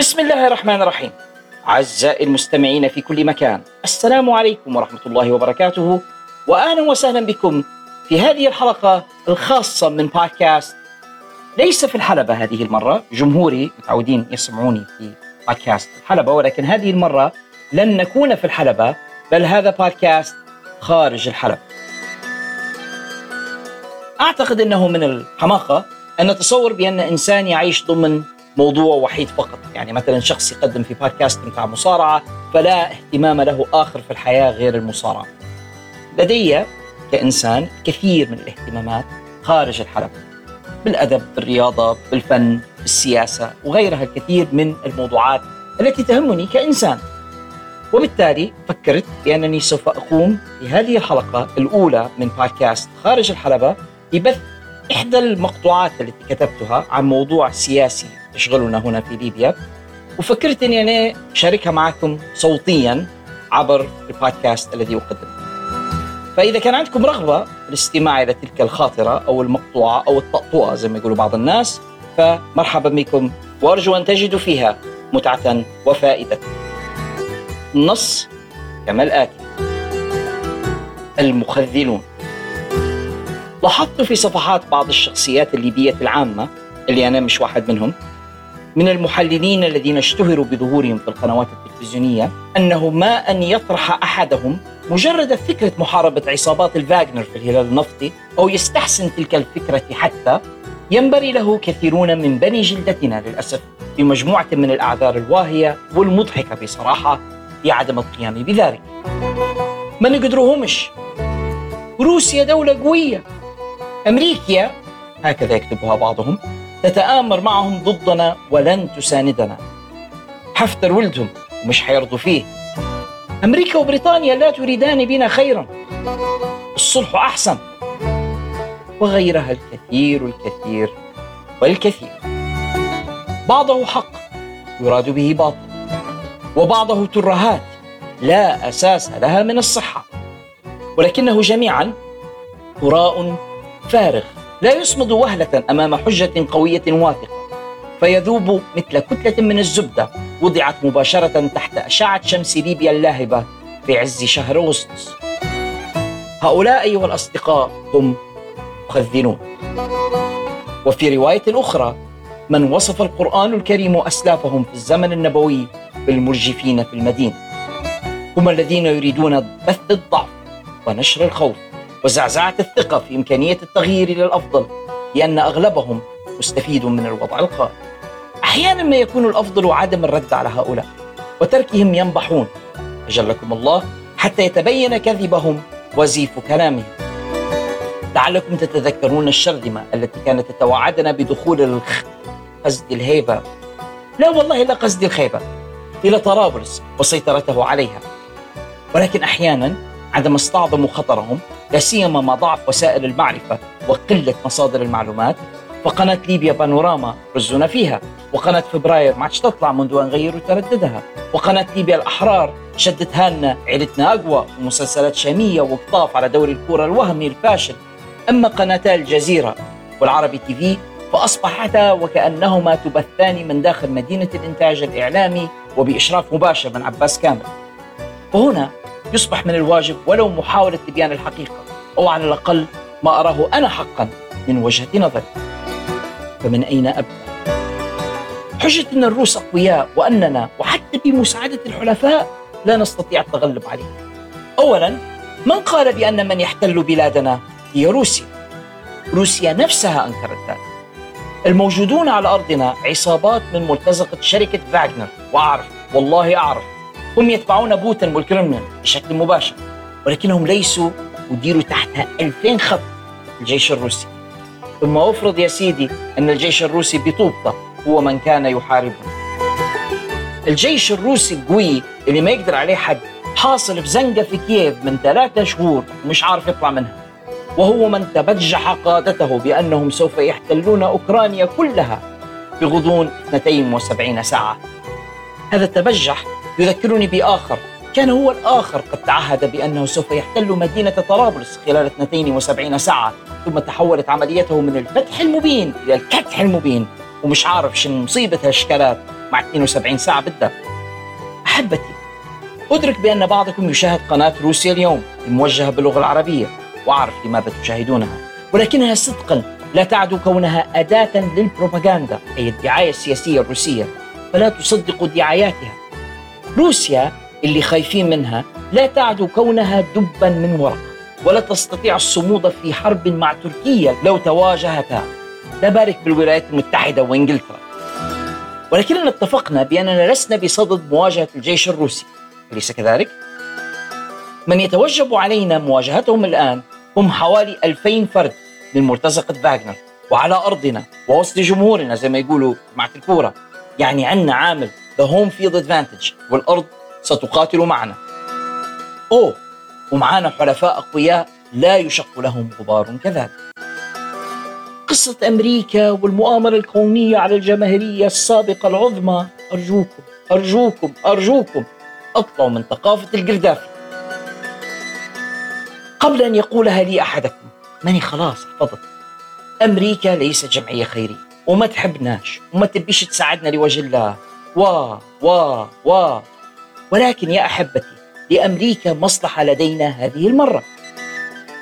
بسم الله الرحمن الرحيم. أعزائي المستمعين في كل مكان السلام عليكم ورحمة الله وبركاته وأهلا وسهلا بكم في هذه الحلقة الخاصة من بودكاست ليس في الحلبة هذه المرة جمهوري متعودين يسمعوني في بودكاست الحلبة ولكن هذه المرة لن نكون في الحلبة بل هذا بودكاست خارج الحلبة. أعتقد أنه من الحماقة أن نتصور بأن إنسان يعيش ضمن موضوع وحيد فقط. يعني مثلا شخص يقدم في بودكاست بتاع مصارعة فلا اهتمام له آخر في الحياة غير المصارعة. لدي كإنسان كثير من الاهتمامات خارج الحلبة بالأدب بالرياضة بالفن بالسياسة وغيرها الكثير من الموضوعات التي تهمني كإنسان. وبالتالي فكرت بأنني سوف أقوم في هذه الحلقة الأولى من بودكاست خارج الحلبة ببث إحدى المقطوعات التي كتبتها عن موضوع سياسي يشغلنا هنا في ليبيا. وفكرت أني أنا أشاركها معكم صوتيا عبر البودكاست الذي أقدمه. فإذا كان عندكم رغبة الاستماع إلى تلك الخاطرة أو المقطوعة أو الطأطوة زي ما يقولوا بعض الناس فمرحبا بكم وأرجو أن تجدوا فيها متعة وفائدة. النص كما الآتي. المخذلون. لاحظت في صفحات بعض الشخصيات الليبية العامة اللي أنا مش واحد منهم من المحللين الذين اشتهروا بظهورهم في القنوات التلفزيونية أنه ما أن يطرح أحدهم مجرد فكرة محاربة عصابات الفاغنر في الهلال النفطي أو يستحسن تلك الفكرة حتى ينبري له كثيرون من بني جلدتنا للأسف بمجموعة من الأعذار الواهية والمضحكة بصراحة في عدم القيام بذلك. ما نقدروهمش روسيا دولة قوية. أمريكا هكذا يكتبها بعضهم تتآمر معهم ضدنا ولن تساندنا. حفتر ولدهم ومش حيرضوا فيه. أمريكا وبريطانيا لا تريدان بنا خيرا. الصلح أحسن. وغيرها الكثير الكثير والكثير. بعضه حق يراد به باطل. وبعضه ترهات لا أساس لها من الصحة. ولكنه جميعا هراء فارغ لا يصمد وهلة أمام حجة قوية واثقة. فيذوب مثل كتلة من الزبدة وضعت مباشرة تحت أشعة شمس ليبيا اللاهبة في عز شهر أغسطس. هؤلاء أيها الأصدقاء هم مخذلون وفي رواية أخرى من وصف القرآن الكريم أسلافهم في الزمن النبوي بالمرجفين في المدينة. هم الذين يريدون بث الضعف ونشر الخوف. وزعزعة الثقة في إمكانية التغيير للأفضل لأن أغلبهم مستفيد من الوضع القائم. أحيانا ما يكون الأفضل عدم الرد على هؤلاء وتركهم ينبحون. أجلكم الله حتى يتبين كذبهم وزيف كلامهم. لعلكم تتذكرون الشرذمة التي كانت تتوعدنا بدخول الخ قصد الهيبة. لا والله لا قصد الخيبة إلى طرابلس وسيطرته عليها. ولكن أحيانا عندما استعظموا خطرهم لا سيما مع ضعف وسائل المعرفة وقلة مصادر المعلومات فقناة ليبيا بانوراما رزونا فيها. وقناة فبراير ما عادش تطلع منذ أن غيروا ترددها. وقناة ليبيا الأحرار شدتها لنا عيلتنا أقوى. ومسلسلات شامية وقطاف على دوري الكورة الوهمي الفاشل. أما قناتا الجزيرة والعربي تي في فأصبحتا وكأنهما تبثان من داخل مدينة الإنتاج الإعلامي وبإشراف مباشر من عباس كامل. وهنا يصبح من الواجب ولو محاولة تبيان الحقيقة أو على الأقل ما أراه أنا حقا من وجهة نظري. فمن أين أبدأ؟ حجة أن الروس أقوياء وأننا وحتى بمساعدة الحلفاء لا نستطيع التغلب عليهم. أولا من قال بأن من يحتل بلادنا هي روسيا؟ روسيا نفسها أنكرت ذلك. الموجودون على أرضنا عصابات من ملتزقة شركة فاغنر وأعرف والله أعرف هم يتبعون بوتين والكرملين بشكل مباشر ولكنهم ليسوا يديروا تحتها 2000 خط الجيش الروسي. ثم افرض يا سيدي أن الجيش الروسي بطوبته هو من كان يحاربه الجيش الروسي القوي اللي ما يقدر عليه حد حاصل في زنقة في كييف من ثلاثة شهور ومش عارف يطلع منها. وهو من تبجح قادته بأنهم سوف يحتلون أوكرانيا كلها بغضون 72 ساعة. هذا التبجح يذكرني بآخر. كان هو الآخر قد تعهد بأنه سوف يحتل مدينة طرابلس خلال 72 ساعة ثم تحولت عمليته من الفتح المبين إلى الكتح المبين. ومش عارف شن مصيبة هالشكلات مع 72 ساعة بالذات أحبتي أدرك بأن بعضكم يشاهد قناة روسيا اليوم الموجهة باللغة العربية وأعرف لماذا تشاهدونها. ولكنها صدقا لا تعد كونها أداة للبروباغندا أي الدعاية السياسية الروسية. فلا تصدقوا دعاياتها. روسيا اللي خايفين منها لا تعد كونها دبا من ورق ولا تستطيع الصمود في حرب مع تركيا لو تواجهتا. لا بارك بالولايات المتحدة وإنجلترا. ولكننا اتفقنا بأننا لسنا بصدد مواجهة الجيش الروسي. أليس كذلك؟ من يتوجب علينا مواجهتهم الآن هم حوالي 2000 فرد من مرتزقة فاغنر وعلى أرضنا ووسط جمهورنا زي ما يقولوا مع الكورة. يعني عندنا عامل the home field advantage والأرض ستقاتل معنا. أوه ومعانا حلفاء أقوياء لا يشق لهم غبار كذلك. قصة أمريكا والمؤامرة الكونية على الجماهيرية السابقة العظمى أرجوكم أرجوكم أرجوكم أطلعوا من ثقافة القردافي. قبل أن يقولها لي أحدكم ماني خلاص حفظت أمريكا ليست جمعية خيرية وما تحبناش وما تبيش تساعدنا لوجه الله. وا وا وا. ولكن يا أحبتي لأمريكا مصلحة لدينا هذه المرة.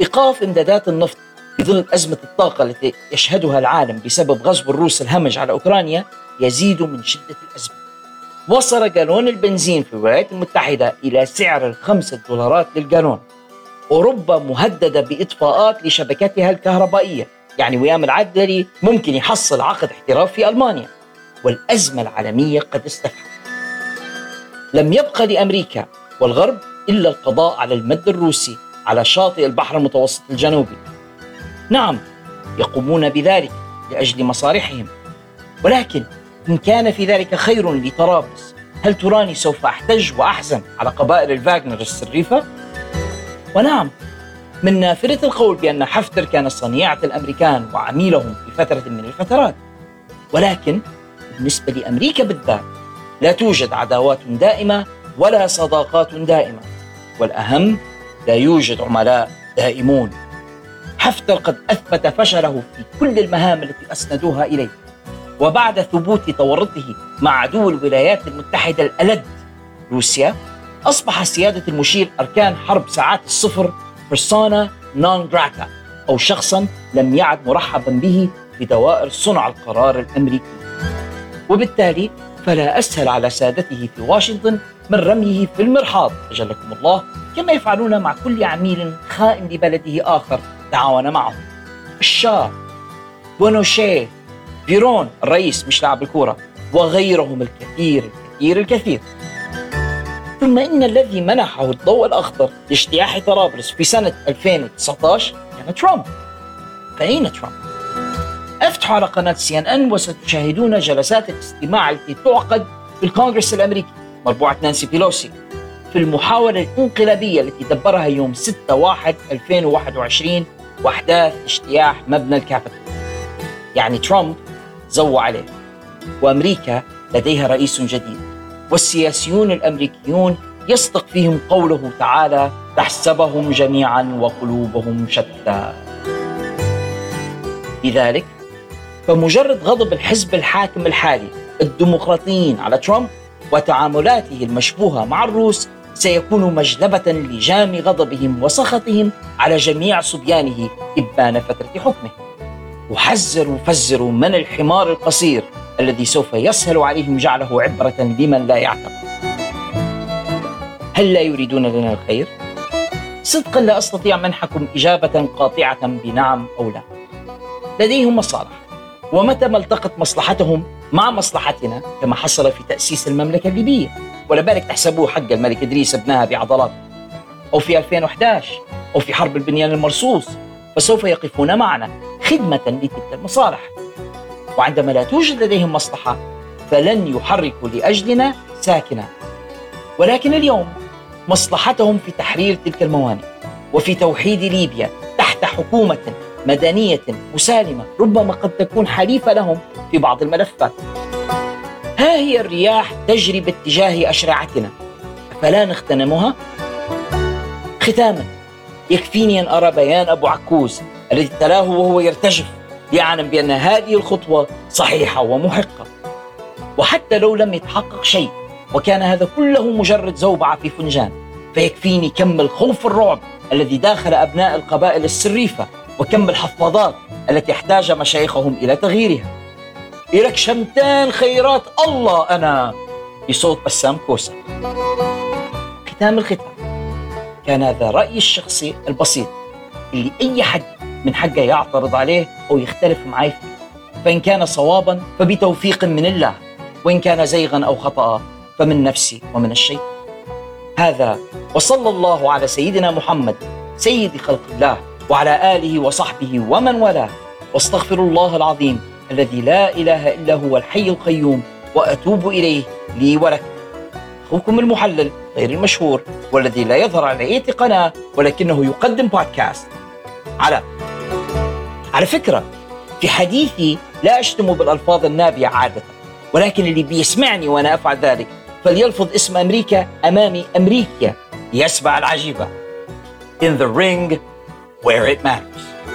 إيقاف إمدادات النفط في ظل أزمة الطاقة التي يشهدها العالم بسبب غزو الروس الهمج على أوكرانيا يزيد من شدة الأزمة. وصل جالون البنزين في الولايات المتحدة إلى سعر الخمسة دولارات للجالون. أوروبا مهددة بإطفاءات لشبكتها الكهربائية يعني ويام العدلي ممكن يحصل عقد احتراف في ألمانيا. والأزمة العالمية قد استفحت. لم يبقى لأمريكا والغرب إلا القضاء على المد الروسي على شاطئ البحر المتوسط الجنوبي. نعم يقومون بذلك لأجل مصالحهم ولكن إن كان في ذلك خير لطرابلس هل تراني سوف أحتج وأحزن على قبائل الفاغنر السريفة؟ ونعم من نافرة القول بأن حفتر كان صنيعة الأمريكان وعميلهم في فترة من الفترات. ولكن بالنسبة لأمريكا بالذات لا توجد عداوات دائمة ولا صداقات دائمة والأهم لا يوجد عملاء دائمون. حفتر قد أثبت فشله في كل المهام التي أسندوها إليه وبعد ثبوت تورطه مع عدو الولايات المتحدة الألد روسيا أصبح سيادة المشير أركان حرب ساعات الصفر persona non grata أو شخصا لم يعد مرحبا به في دوائر صنع القرار الأمريكي. وبالتالي فلا أسهل على سادته في واشنطن من رميه في المرحاض. أجلكم الله كما يفعلون مع كل عميل خائن لبلده آخر. تعاون معه. الشاه بينوشيه بيرون الرئيس مش لاعب الكورة وغيرهم الكثير الكثير الكثير. ثم إن الذي منحه الضوء الأخضر لاجتياح طرابلس في سنة 2019 كان ترامب. فأين ترامب؟ افتحوا على قناة سي ان ان وستشاهدون جلسات الاستماع التي تعقد في الكونغرس الأمريكي. مربوعة نانسي بيلوسي في المحاولة الانقلابية التي دبرها يوم 6 1 2021 وأحداث اجتياح مبنى الكابيتول. يعني ترامب زو عليه وأمريكا لديها رئيس جديد والسياسيون الأمريكيون يصدق فيهم قوله تعالى تحسبهم جميعا وقلوبهم شتى لذلك فمجرد غضب الحزب الحاكم الحالي الديمقراطيين على ترامب وتعاملاته المشبوهة مع الروس سيكون مجلبة لجام غضبهم وسخطهم على جميع صبيانه إبان فترة حكمه. وحذروا فزروا من الحمار القصير الذي سوف يسهل عليهم جعله عبرة لمن لا يعتقد. هل لا يريدون لنا الخير؟ صدقا لا أستطيع منحكم إجابة قاطعة بنعم أو لا. لديهم مصالح. ومتى ما التقت مصلحتهم مع مصلحتنا كما حصل في تأسيس المملكة الليبية. ولا بالك تحسبوه حق الملك إدريس ابنها بعضلات. أو في 2011 أو في حرب البنيان المرصوص. فسوف يقفون معنا خدمة لتلك المصالح. وعندما لا توجد لديهم مصلحة فلن يحركوا لأجلنا ساكنا ولكن اليوم مصلحتهم في تحرير تلك الموانئ. وفي توحيد ليبيا تحت حكومة مدنية مسالمة ربما قد تكون حليفة لهم في بعض الملفات. ها هي الرياح تجري باتجاه أشرعتنا. فلا نغتنمها؟ ختاما يكفيني أن أرى بيان أبو عكوز الذي تلاه وهو يرتجف يعلم بأن هذه الخطوة صحيحة ومحقة. وحتى لو لم يتحقق شيء وكان هذا كله مجرد زوبعة في فنجان فيكفيني كم الخوف الرعب الذي داخل أبناء القبائل السريفة وكم الحفاظات التي احتاج مشايخهم إلى تغييرها. إلك شمتان خيرات الله أنا بصوت بسام كوسة. ختام الختام. كان هذا رأيي الشخصي البسيط. اللي أي حد من حقه يعترض عليه أو يختلف معي. فيه فإن كان صوابا فبتوفيق من الله. وإن كان زيغا أو خطأ فمن نفسي ومن الشيطان. هذا وصلى الله على سيدنا محمد سيد خلق الله. وعلى آله وصحبه ومن والاه. واستغفر الله العظيم الذي لا إله إلا هو الحي القيوم وأتوب إليه لي ولك. أخوكم المحلل غير المشهور والذي لا يظهر على أي قناة ولكنه يقدم بودكاست على على فكرة في حديثي لا أشتم بالألفاظ النابية عادة ولكن اللي بيسمعني وأنا أفعل ذلك فليلفظ اسم أمريكا أمامي أمريكا. يسمع العجيبة. In the ring where it matters.